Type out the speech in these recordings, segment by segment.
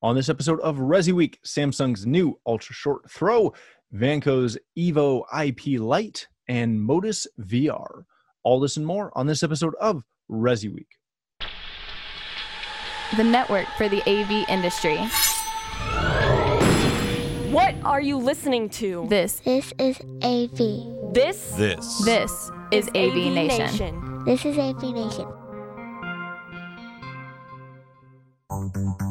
On this episode of Resi Week, Samsung's new ultra short throw, Vanco's Evo IP Lite, and Modus VR. All this and more on this episode of Resi Week. the network for the AV industry. What are you listening to? This, This is AV. This This. this is AV, Nation. This is AV Nation.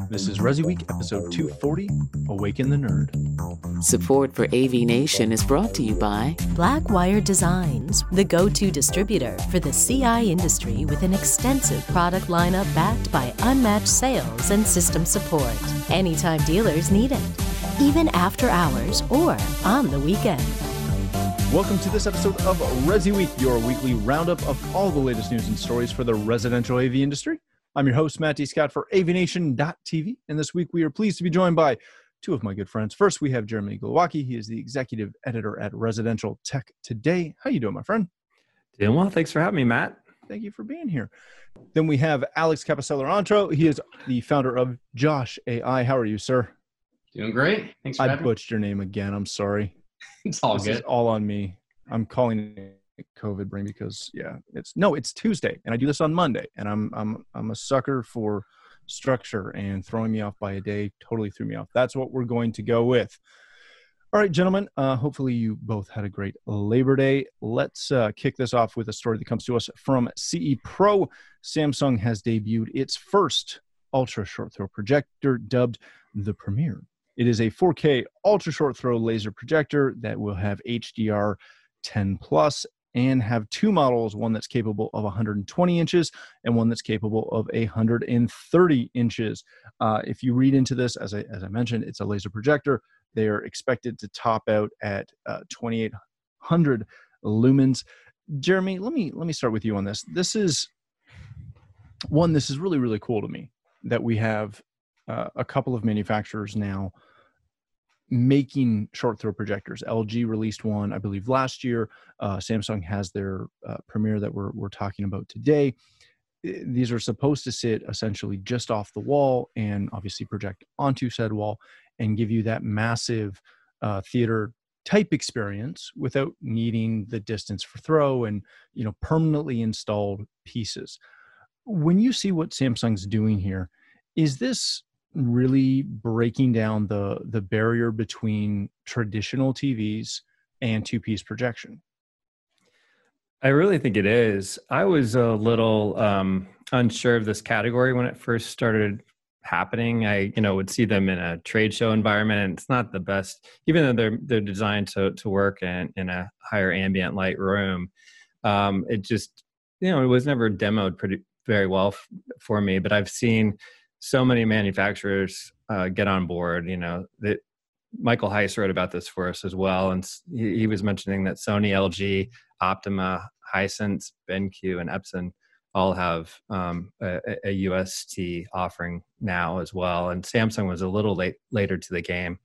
This is Resi Week, episode 240 Awaken the Nerd. Support for AV Nation is brought to you by Blackwire Designs, the go to distributor for the CI industry with an extensive product lineup backed by unmatched sales and system support. Anytime dealers need it, even after hours or on the weekend. Welcome to this episode of Resi Week, your weekly roundup of all the latest news and stories for the residential AV industry. I'm your host, Matt D. Scott for AVNation.tv, and this week we are pleased to be joined by two of my good friends. First, we have Jeremy Glowacki. He is the executive editor at Residential Tech Today. How you doing, my friend? Doing well. Thanks for having me, Matt. Thank you for being here. Then we have Alex Capecelatro. He is the founder of Josh AI. How are you, sir? Doing great. Thanks for I having me. butchered your name again. I'm sorry. It's all this is good. all on me. I'm calling it COVID brain because yeah, it's no, it's Tuesday, and I do this on Monday, and I'm I'm I'm a sucker for structure and throwing me off by a day totally threw me off. That's what we're going to go with. All right, gentlemen. Uh, hopefully you both had a great Labor Day. Let's uh, kick this off with a story that comes to us from CE Pro. Samsung has debuted its first ultra short throw projector, dubbed the Premiere. It is a 4K ultra short throw laser projector that will have HDR 10 plus and have two models one that's capable of 120 inches and one that's capable of 130 inches. Uh, if you read into this as I, as I mentioned it's a laser projector. They are expected to top out at uh, 2800 lumens. Jeremy let me let me start with you on this. This is one this is really really cool to me that we have uh, a couple of manufacturers now making short throw projectors. LG released one, I believe, last year. Uh, Samsung has their uh, premiere that we're, we're talking about today. These are supposed to sit essentially just off the wall and obviously project onto said wall and give you that massive uh, theater type experience without needing the distance for throw and you know permanently installed pieces. When you see what Samsung's doing here, is this really breaking down the the barrier between traditional TVs and two piece projection. I really think it is. I was a little um, unsure of this category when it first started happening. I, you know, would see them in a trade show environment, and it's not the best, even though they're they're designed to to work in in a higher ambient light room. Um, it just, you know, it was never demoed pretty very well f- for me. But I've seen so many manufacturers uh, get on board. You know, that Michael Heiss wrote about this for us as well, and he, he was mentioning that Sony, LG, Optoma, Hisense, BenQ, and Epson all have um, a, a UST offering now as well. And Samsung was a little late later to the game,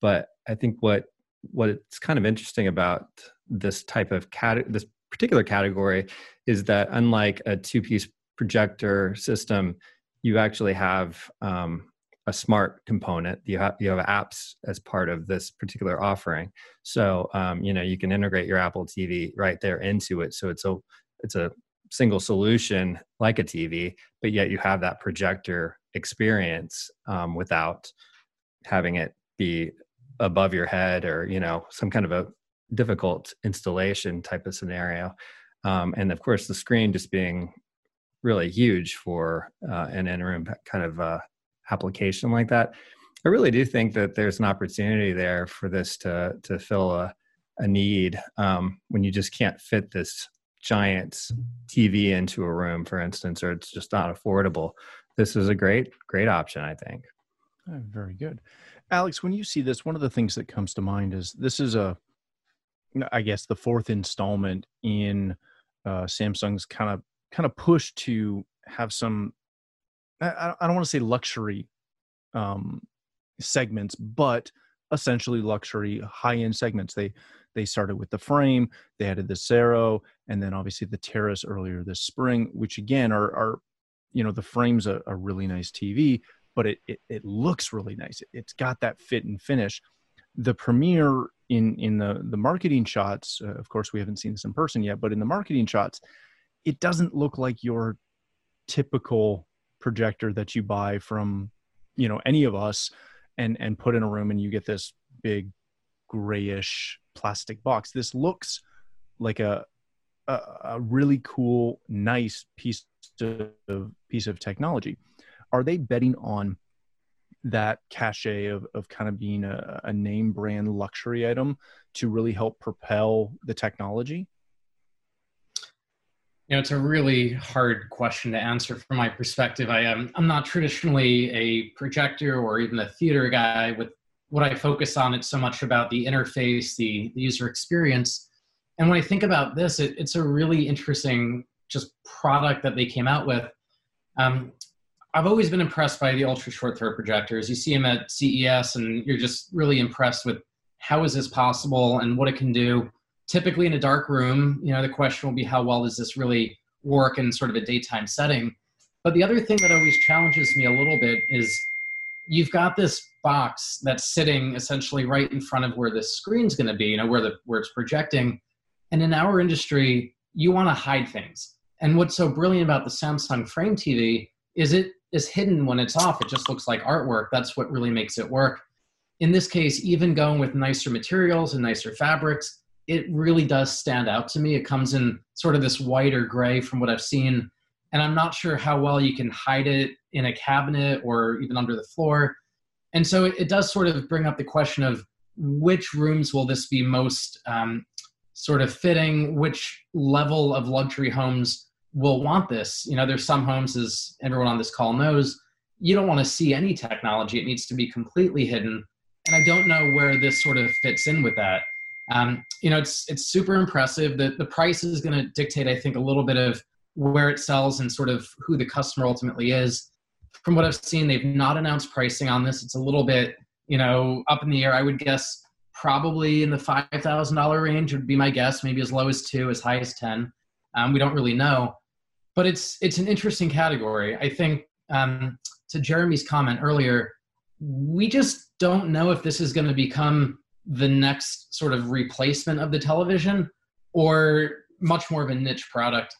but I think what what's kind of interesting about this type of cat this particular category is that unlike a two piece projector system, you actually have um, a smart component. You have you have apps as part of this particular offering. So um, you know you can integrate your Apple TV right there into it. So it's a it's a single solution like a TV, but yet you have that projector experience um, without having it be above your head or you know some kind of a difficult installation type of scenario. Um, and of course, the screen just being really huge for uh, an in-room kind of uh, application like that. I really do think that there's an opportunity there for this to to fill a, a need um, when you just can't fit this giant TV into a room, for instance, or it's just not affordable. This is a great great option, I think. Oh, very good. Alex, when you see this, one of the things that comes to mind is this is a, I guess, the fourth installment in uh, Samsung's kind of kind of push to have some. I, I don't want to say luxury um, segments, but essentially luxury high end segments. They they started with the frame, they added the Sero, and then obviously the Terrace earlier this spring, which again are are you know the frame's a, a really nice TV, but but it, it, it looks really nice. It, has got that fit and finish. The Premiere in in the the marketing shots, uh, of course, we haven't seen this in person yet, but in the marketing shots, it doesn't look like your typical projector that you buy from you know any of us and and put in a room and you get this big grayish plastic box. This looks like a a, a really cool nice piece of piece of technology. Are they betting on that cachet of, of kind of being a, a name brand luxury item to really help propel the technology you know, it's a really hard question to answer from my perspective. I am I'm not traditionally a projector or even a theater guy. With what I focus on, it's so much about the interface, the, the user experience. And when I think about this, it, it's a really interesting just product that they came out with. Um, I've always been impressed by the ultra short throw projectors. You see them at CES, and you're just really impressed with how is this possible and what it can do typically in a dark room, you know, the question will be how well does this really work in sort of a daytime setting? But the other thing that always challenges me a little bit is you've got this box that's sitting essentially right in front of where the screen's going to be, you know, where the where it's projecting. And in our industry, you want to hide things. And what's so brilliant about the Samsung Frame TV is it is hidden when it's off. It just looks like artwork. That's what really makes it work. In this case, even going with nicer materials and nicer fabrics, it really does stand out to me. It comes in sort of this white or gray from what I've seen. And I'm not sure how well you can hide it in a cabinet or even under the floor. And so it, it does sort of bring up the question of which rooms will this be most um, sort of fitting? Which level of luxury homes will want this? You know, there's some homes, as everyone on this call knows, you don't want to see any technology. It needs to be completely hidden. And I don't know where this sort of fits in with that. Um, you know, it's it's super impressive. The the price is going to dictate, I think, a little bit of where it sells and sort of who the customer ultimately is. From what I've seen, they've not announced pricing on this. It's a little bit, you know, up in the air. I would guess probably in the five thousand dollar range would be my guess. Maybe as low as two, as high as ten. Um, we don't really know, but it's it's an interesting category. I think um, to Jeremy's comment earlier, we just don't know if this is going to become the next sort of replacement of the television or much more of a niche product.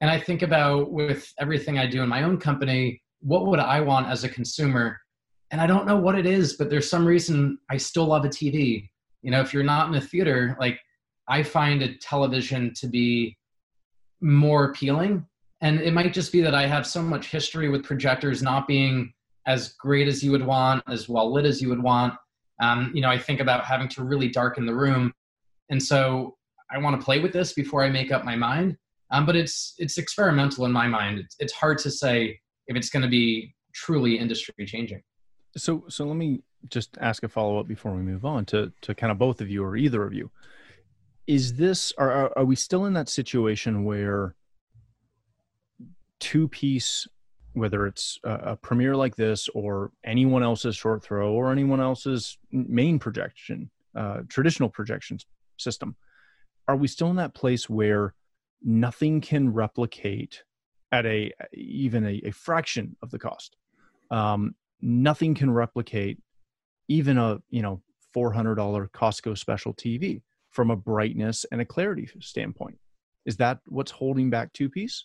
And I think about with everything I do in my own company, what would I want as a consumer? And I don't know what it is, but there's some reason I still love a TV. You know, if you're not in a theater, like I find a television to be more appealing. And it might just be that I have so much history with projectors not being as great as you would want, as well lit as you would want um, you know, I think about having to really darken the room, and so I want to play with this before I make up my mind. Um, but it's it's experimental in my mind. It's, it's hard to say if it's going to be truly industry changing. So so let me just ask a follow up before we move on to to kind of both of you or either of you. Is this are are we still in that situation where two piece whether it's a, a premiere like this or anyone else's short throw or anyone else's main projection, uh, traditional projection system, are we still in that place where nothing can replicate at a even a, a fraction of the cost? Um, nothing can replicate even a you know $400 Costco special TV from a brightness and a clarity standpoint. Is that what's holding back two piece?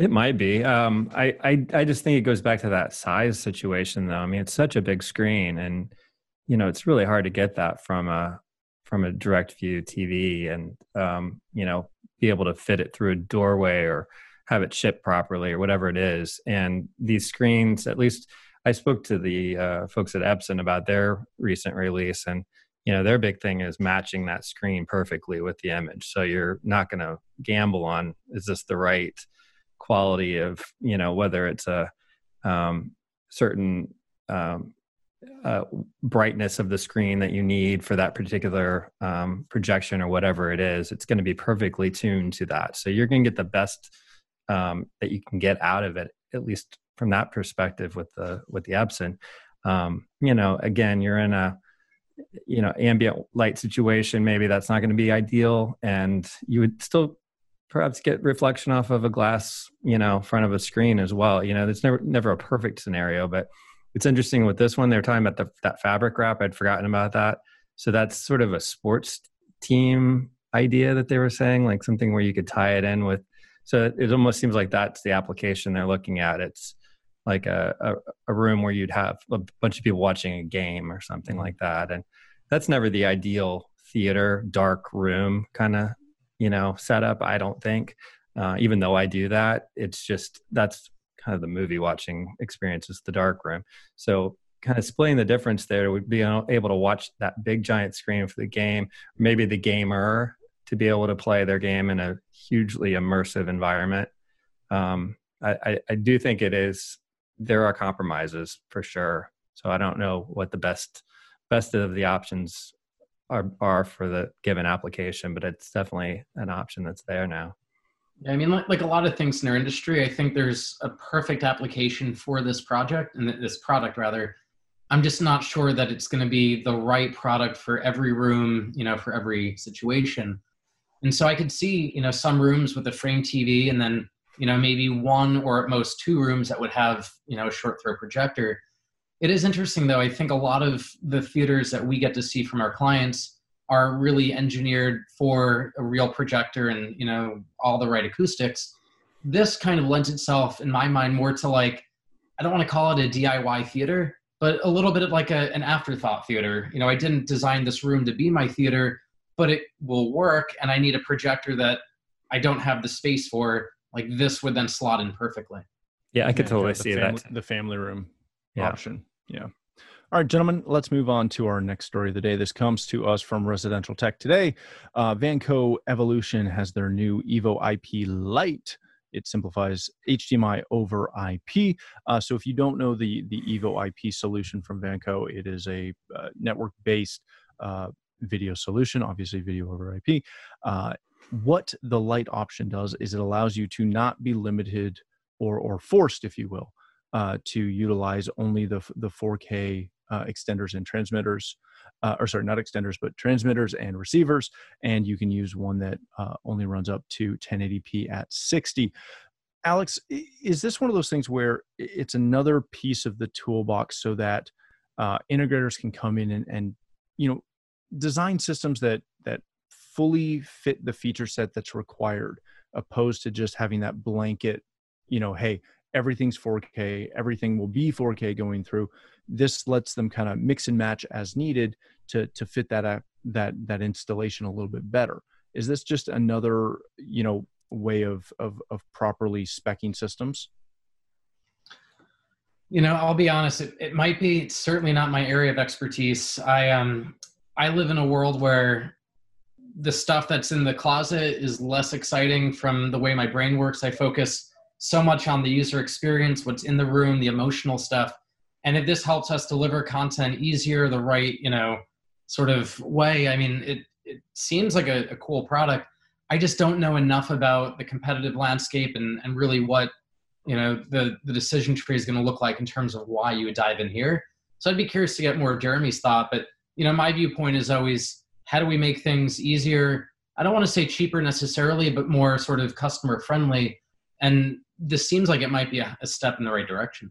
It might be. Um, I, I I just think it goes back to that size situation, though. I mean, it's such a big screen, and you know, it's really hard to get that from a from a direct view TV, and um, you know, be able to fit it through a doorway or have it shipped properly or whatever it is. And these screens, at least, I spoke to the uh, folks at Epson about their recent release, and you know, their big thing is matching that screen perfectly with the image. So you're not going to gamble on is this the right quality of you know whether it's a um, certain um, uh, brightness of the screen that you need for that particular um, projection or whatever it is it's going to be perfectly tuned to that. So you're going to get the best um, that you can get out of it at least from that perspective with the with the epson. Um, you know again you're in a you know ambient light situation maybe that's not going to be ideal and you would still perhaps get reflection off of a glass, you know, front of a screen as well. You know, it's never never a perfect scenario, but it's interesting with this one. They're talking about the, that fabric wrap. I'd forgotten about that. So that's sort of a sports team idea that they were saying, like something where you could tie it in with. So it almost seems like that's the application they're looking at. It's like a, a, a room where you'd have a bunch of people watching a game or something like that. And that's never the ideal theater, dark room kind of, you know, setup, I don't think. Uh, even though I do that, it's just that's kind of the movie watching experience is the dark room. So kind of splitting the difference there would be able to watch that big giant screen for the game, maybe the gamer to be able to play their game in a hugely immersive environment. Um, I, I, I do think it is. There are compromises for sure. So I don't know what the best best of the options are are for the given application, but it's definitely an option that's there now. Yeah, I mean, like, like a lot of things in our industry, I think there's a perfect application for this project and this product rather. I'm just not sure that it's going to be the right product for every room, you know, for every situation. And so I could see, you know, some rooms with a frame TV and then, you know, maybe one or at most two rooms that would have, you know, a short throw projector. It is interesting though. I think a lot of the theaters that we get to see from our clients are really engineered for a real projector and, you know, all the right acoustics. This kind of lends itself in my mind more to like I don't want to call it a DIY theater, but a little bit of like a, an afterthought theater. You know, I didn't design this room to be my theater but it will work and I need a projector that I don't have the space for, like this would then slot in perfectly. Yeah, I could yeah, totally see family, that. The family room yeah. option. Yeah. All right, gentlemen, let's move on to our next story of the day. This comes to us from Residential Tech today. Uh, Vanco Evolution has their new Evo IP Lite. It simplifies HDMI over IP. Uh, so if you don't know the the Evo IP solution from Vanco, it is a uh, network-based uh, video solution, obviously video over IP. Uh, what the Lite option does is it allows you to not be limited or or forced, if you will, uh, to utilize only the the 4K uh, extenders and transmitters, uh, or sorry, not extenders, but transmitters and receivers, and you can use one that uh, only runs up to 1080p at 60. Alex, is this one of those things where it's another piece of the toolbox so that uh, integrators can come in and, and you know design systems that that fully fit the feature set that's required opposed to just having that blanket you know hey everything's 4k everything will be 4k going through. This lets them kind of mix and match as needed to to fit that uh, that that installation a little bit better. Is this just another you know way of of, of properly specking systems? You know i'll be honest it, it might be It's certainly not my area of expertise. I um I live in a world where the stuff that's in the closet is less exciting from the way my brain works. I focus so much on the user experience, what's in the room, the emotional stuff. And if this helps us deliver content easier, the right, you know, sort of way, I mean, it, it seems like a, a cool product. I just don't know enough about the competitive landscape and, and really what, you know, the, the decision tree is going to look like in terms of why you would dive in here. So I'd be curious to get more of Jeremy's thought, but you know, my viewpoint is always how do we make things easier? I don't want to say cheaper necessarily, but more sort of customer friendly. And this seems like it might be a, a step in the right direction.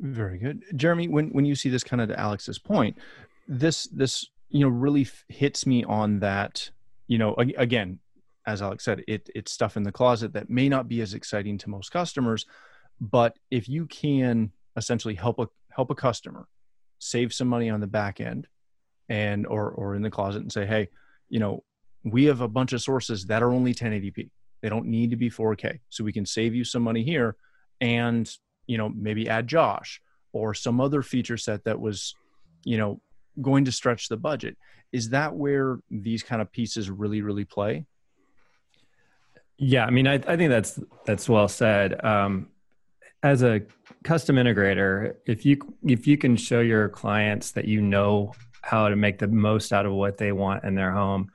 Very good, Jeremy. When when you see this, kind of to Alex's point, this this you know really f- hits me on that. You know, again, as Alex said, it it's stuff in the closet that may not be as exciting to most customers, but if you can essentially help a help a customer save some money on the back end and or or in the closet and say hey you know we have a bunch of sources that are only 1080p they don't need to be 4k so we can save you some money here and you know maybe add josh or some other feature set that was you know going to stretch the budget. Is that where these kind of pieces really really play? Yeah i mean i, I think that's that's well said. Um, as a custom integrator, if you if you can show your clients that you know how to make the most out of what they want in their home,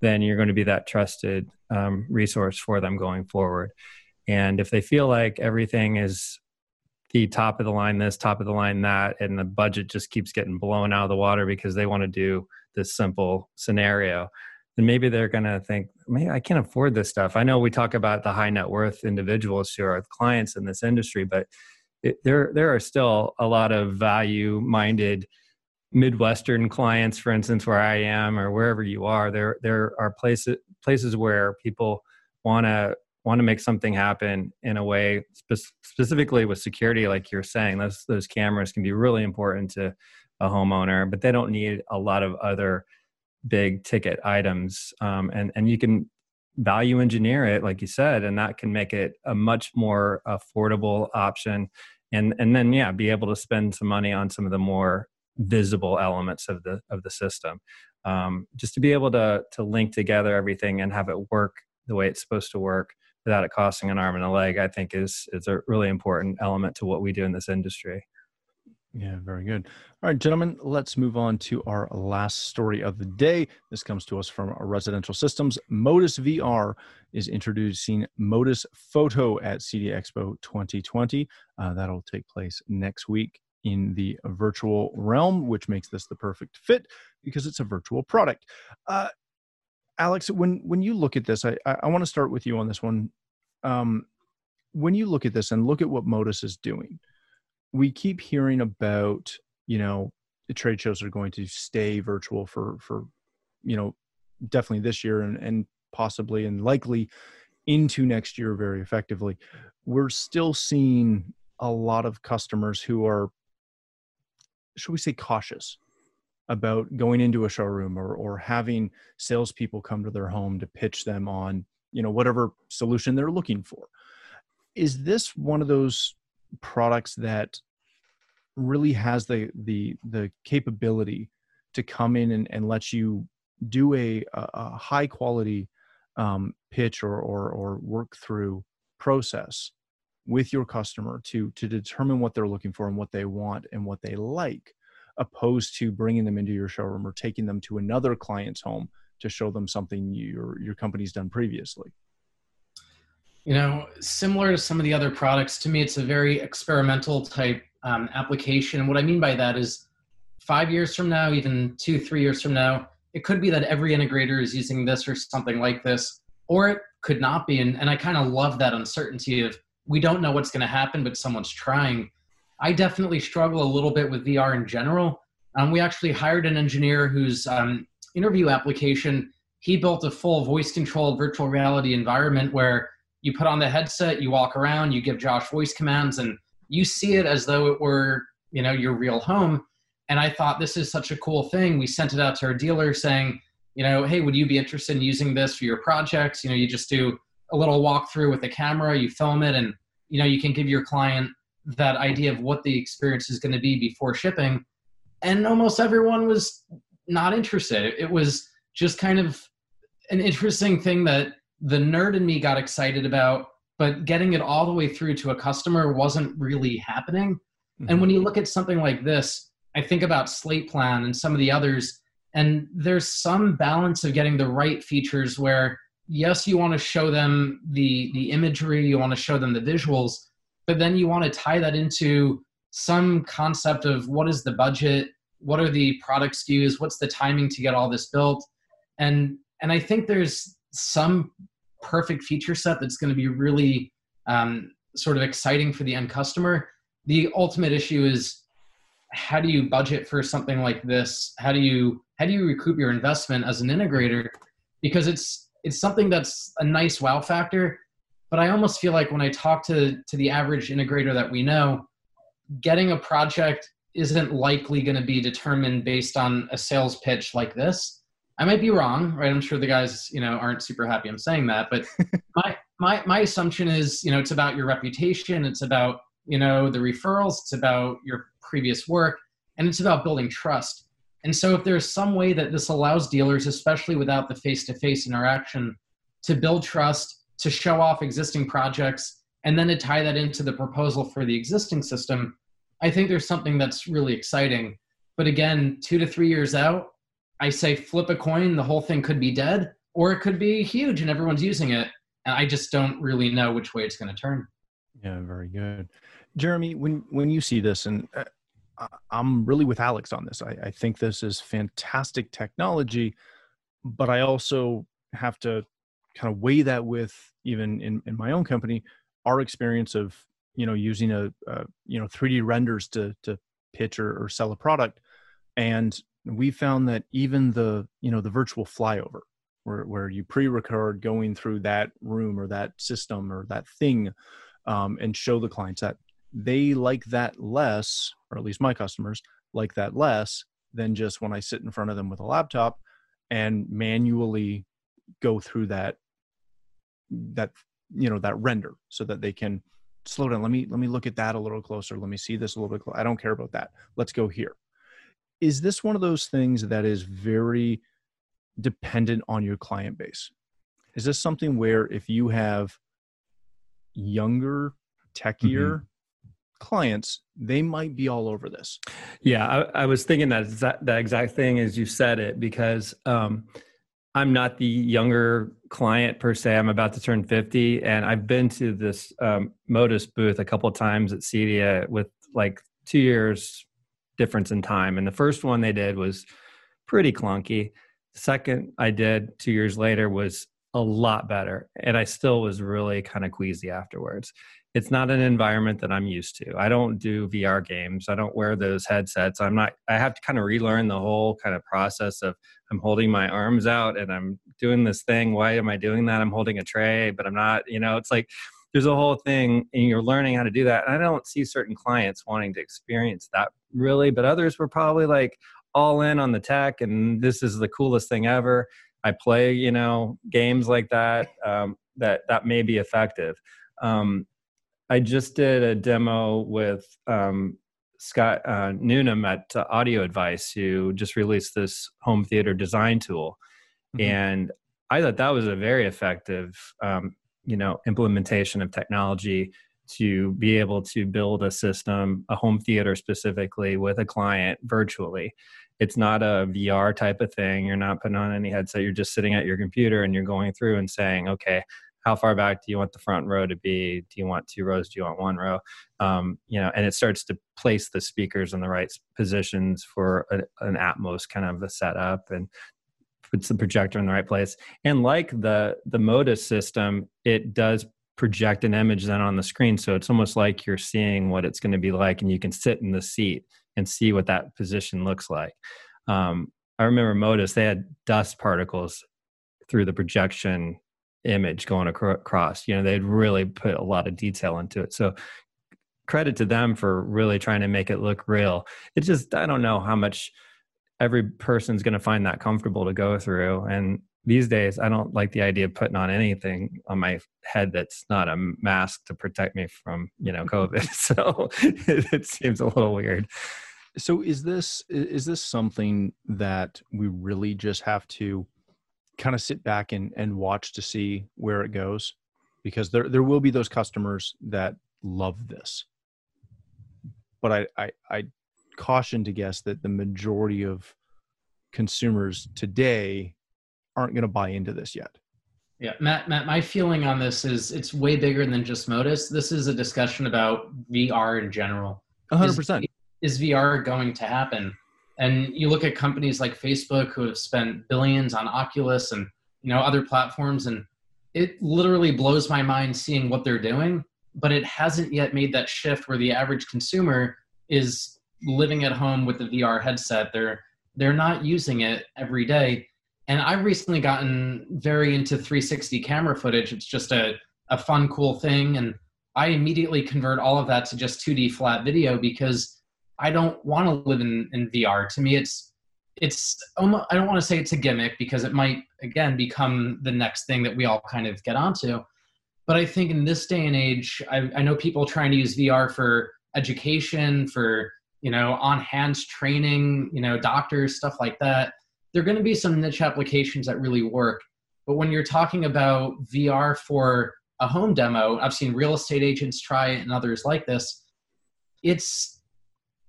then you're going to be that trusted um, resource for them going forward. And if they feel like everything is the top of the line this, top of the line that, and the budget just keeps getting blown out of the water because they want to do this simple scenario, then maybe they're going to think, maybe I can't afford this stuff. I know we talk about the high net worth individuals who are clients in this industry, but it, there there are still a lot of value minded Midwestern clients, for instance, where I am or wherever you are. There there are places places where people want to want to make something happen in a way spe- specifically with security like you're saying those those cameras can be really important to a homeowner but they don't need a lot of other big ticket items um, and and you can value engineer it like you said and that can make it a much more affordable option and and then yeah be able to spend some money on some of the more visible elements of the of the system um, just to be able to to link together everything and have it work the way it's supposed to work without it costing an arm and a leg i think is is a really important element to what we do in this industry yeah, very good. All right, gentlemen, let's move on to our last story of the day. This comes to us from Residential Systems. Modus VR is introducing Modus Photo at CEDIA Expo 2020. Uh, that'll take place next week in the virtual realm, which makes this the perfect fit because it's a virtual product. Uh, Alex, when when you look at this, I I, want to start with you on this one. Um, when you look at this and look at what Modus is doing, we keep hearing about you know the trade shows are going to stay virtual for for you know definitely this year and and possibly and likely into next year very effectively we're still seeing a lot of customers who are should we say cautious about going into a showroom or or having salespeople come to their home to pitch them on you know whatever solution they're looking for? Is this one of those products that really has the the the capability to come in and, and let you do a, a high quality um, pitch or, or or work through process with your customer to to determine what they're looking for and what they want and what they like opposed to bringing them into your showroom or taking them to another client's home to show them something your your company's done previously you know, similar to some of the other products, to me, it's a very experimental type um, application. And what I mean by that is five years from now, even two, three years from now, it could be that every integrator is using this or something like this, or it could not be. And, and I kind of love that uncertainty of we don't know what's going to happen, but someone's trying. I definitely struggle a little bit with VR in general. Um, we actually hired an engineer whose um, interview application, he built a full voice controlled virtual reality environment where you put on the headset, you walk around, you give Josh voice commands, and you see it as though it were, you know, your real home. And I thought this is such a cool thing. We sent it out to our dealer saying, you know, hey, would you be interested in using this for your projects? You know, you just do a little walkthrough with the camera, you film it, and you know, you can give your client that idea of what the experience is going to be before shipping. And almost everyone was not interested. It was just kind of an interesting thing that the nerd in me got excited about, but getting it all the way through to a customer wasn't really happening. Mm-hmm. And when you look at something like this, I think about Slate Plan and some of the others, and there's some balance of getting the right features where yes, you want to show them the the imagery, you want to show them the visuals, but then you want to tie that into some concept of what is the budget, what are the product SKUs, what's the timing to get all this built, and and I think there's some perfect feature set that's going to be really um, sort of exciting for the end customer. The ultimate issue is how do you budget for something like this? How do you how do you recoup your investment as an integrator? Because it's it's something that's a nice wow factor, but I almost feel like when I talk to to the average integrator that we know, getting a project isn't likely going to be determined based on a sales pitch like this I might be wrong, right? I'm sure the guys, you know, aren't super happy I'm saying that, but my my my assumption is, you know, it's about your reputation, it's about, you know, the referrals, it's about your previous work, and it's about building trust. And so if there's some way that this allows dealers, especially without the face-to-face interaction, to build trust, to show off existing projects, and then to tie that into the proposal for the existing system, I think there's something that's really exciting. But again, two to three years out, I say flip a coin, the whole thing could be dead, or it could be huge and everyone's using it. And I just don't really know which way it's going to turn. Yeah, very good. Jeremy, when when you see this, and uh, I'm really with Alex on this, I, I think this is fantastic technology. but I also have to kind of weigh that with even in, in my own company, our experience of you know using a, a you know 3D renders to to pitch or, or sell a product, and we found that even the you know the virtual flyover where, where you pre-record going through that room or that system or that thing um, and show the clients that they like that less or at least my customers like that less than just when i sit in front of them with a laptop and manually go through that that you know that render so that they can slow down let me let me look at that a little closer let me see this a little bit closer. i don't care about that let's go here is this one of those things that is very dependent on your client base is this something where if you have younger techier mm-hmm. Clients they might be all over this yeah i, I was thinking that that, that exact thing as you said it because um, i'm not the younger client per se i'm about to turn 50 and i've been to this um, modus booth a couple times at cedia with like two years difference in time. And the first one they did was pretty clunky. The second I did two years later was a lot better. And I still was really kind of queasy afterwards. It's not an environment that I'm used to. I don't do VR games. I don't wear those headsets. I'm not, I have to kind of relearn the whole kind of process of I'm holding my arms out and I'm doing this thing. Why am I doing that? I'm holding a tray, but I'm not, you know, it's like, there's a whole thing and you're learning how to do that. And I don't see certain clients wanting to experience that really, but others were probably like all in on the tech and this is the coolest thing ever. I play, you know, games like that um, that that may be effective. Um, I just did a demo with um, Scott uh, Newnam at uh, Audio Advice, who just released this home theater design tool, mm-hmm. and I thought that was a very effective um, you know implementation of technology to be able to build a system a home theater specifically with a client virtually. It's not a vr type of thing. You're not putting on any headset. You're just sitting at your computer and you're going through and saying okay how far back do you want the front row to be do you want two rows do you want one row um, you know and it starts to place the speakers in the right positions for a, an atmos kind of a setup and puts the projector in the right place. And like the the Modus system, it does project an image then on the screen. So it's almost like you're seeing what it's going to be like, and you can sit in the seat and see what that position looks like. Um, I remember Modus; they had dust particles through the projection image going across. You know, they'd really put a lot of detail into it. So credit to them for really trying to make it look real. It just I don't know how much every person's going to find that comfortable to go through and these days i don't like the idea of putting on anything on my head that's not a mask to protect me from you know mm-hmm. covid so it, it seems a little weird so is this is this something that we really just have to kind of sit back and, and watch to see where it goes because there there will be those customers that love this but i i, I caution to guess that the majority of consumers today aren't going to buy into this yet. Yeah, Matt, Matt, my feeling on this is it's way bigger than just Modus. This is a discussion about VR in general. 100%. Is, is VR going to happen? And you look at companies like Facebook who have spent billions on Oculus and you know other platforms and it literally blows my mind seeing what they're doing, but it hasn't yet made that shift where the average consumer is living at home with the VR headset. They're they're not using it every day. And I've recently gotten very into 360 camera footage. It's just a, a fun, cool thing. And I immediately convert all of that to just 2D flat video because I don't want to live in, in VR. To me, it's it's almost, I don't want to say it's a gimmick because it might again become the next thing that we all kind of get onto. But I think in this day and age, I, I know people trying to use VR for education, for you know, on hands training, you know, doctors, stuff like that. There are going to be some niche applications that really work. But when you're talking about VR for a home demo, I've seen real estate agents try it and others like this. It's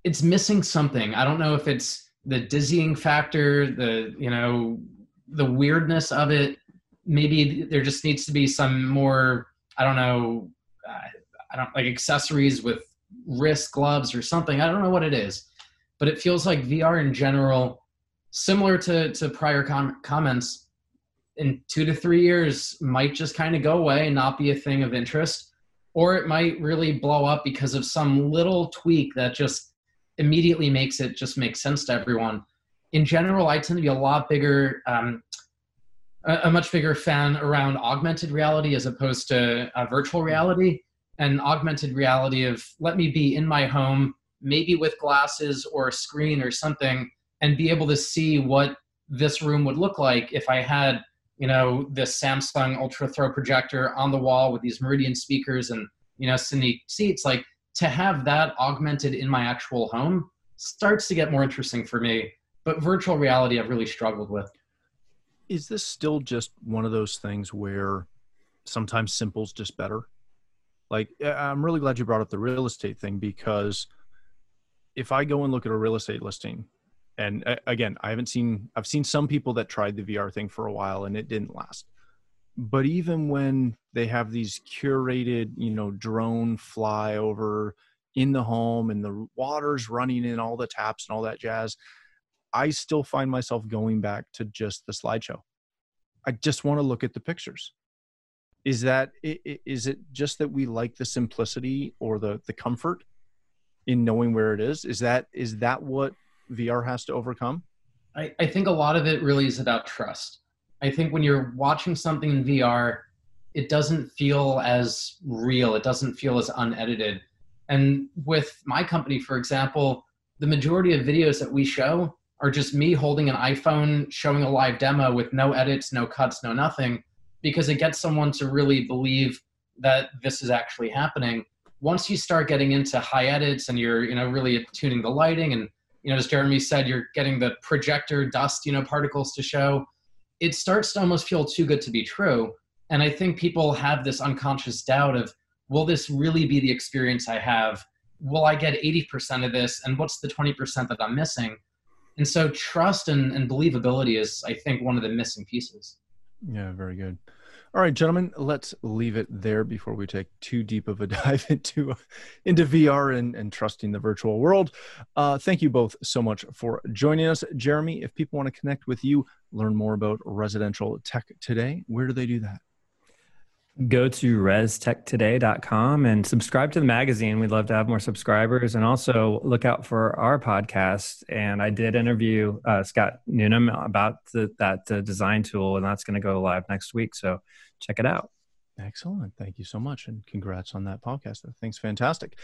it's missing something. I don't know if it's the dizzying factor, the you know, the weirdness of it. Maybe there just needs to be some more. I don't know. I don't like accessories with wrist gloves or something. I don't know what it is, but it feels like VR in general similar to to prior com- comments, in two to three years might just kind of go away and not be a thing of interest, or it might really blow up because of some little tweak that just immediately makes it just make sense to everyone. In general, I tend to be a lot bigger. Um, a, much bigger fan around augmented reality as opposed to uh, virtual reality and augmented reality of let me be in my home maybe with glasses or a screen or something and be able to see what this room would look like if i had you know this samsung ultra throw projector on the wall with these meridian speakers and you know cine seats like to have that augmented in my actual home starts to get more interesting for me but virtual reality i've really struggled with. Is this still just one of those things where sometimes simple's just better? Like i'm really glad you brought up the real estate thing because if i go and look at a real estate listing and uh, again i haven't seen i've seen some people that tried the vr thing for a while and it didn't last but even when they have these curated you know drone flyover in the home and the water's running in all the taps and all that jazz i still find myself going back to just the slideshow. I just want to look at the pictures. Is that is it just that we like the simplicity or the the comfort in knowing where it is? Is that is that what vr has to overcome? I, I think a lot of it really is about trust i think when you're watching something in vr it doesn't feel as real. It doesn't feel as unedited. And with my company for example the majority of videos that we show are just me holding an iphone showing a live demo with no edits no cuts no nothing because it gets someone to really believe that this is actually happening. Once you start getting into high edits and you're you know really tuning the lighting and you know as jeremy said you're getting the projector dust you know particles to show it starts to almost feel too good to be true. And i think people have this unconscious doubt of will this really be the experience i have? Will i get 80% of this? And what's the 20% that i'm missing? And so trust and, and believability is i think one of the missing pieces. Yeah, very good. All right, gentlemen, let's leave it there before we take too deep of a dive into into VR and, and trusting the virtual world. Uh, thank you both so much for joining us, Jeremy. If people want to connect with you, learn more about residential tech today, where do they do that? Go to restechtoday.com and subscribe to the magazine. We'd love to have more subscribers and also look out for our podcast. And I did interview uh, Scott Newnam about the, that uh, design tool, and that's going to go live next week. So check it out. Excellent. Thank you so much. And congrats on that podcast. That fantastic.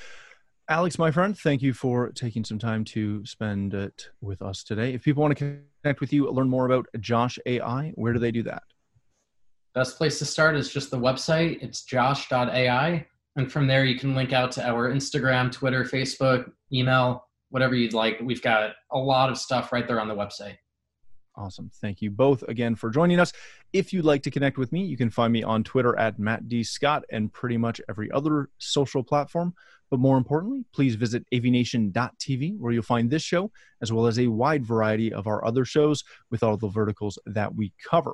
Alex, my friend, thank you for taking some time to spend it with us today. If people want to connect with you, learn more about Josh AI, where do they do that? Best place to start is just the website. It's josh.ai. And from there, you can link out to our Instagram, Twitter, Facebook, email, whatever you'd like. We've got a lot of stuff right there on the website. Awesome. Thank you both again for joining us. If you'd like to connect with me, you can find me on Twitter at Matt D. Scott and pretty much every other social platform. But more importantly, please visit avnation.tv where you'll find this show as well as a wide variety of our other shows with all the verticals that we cover.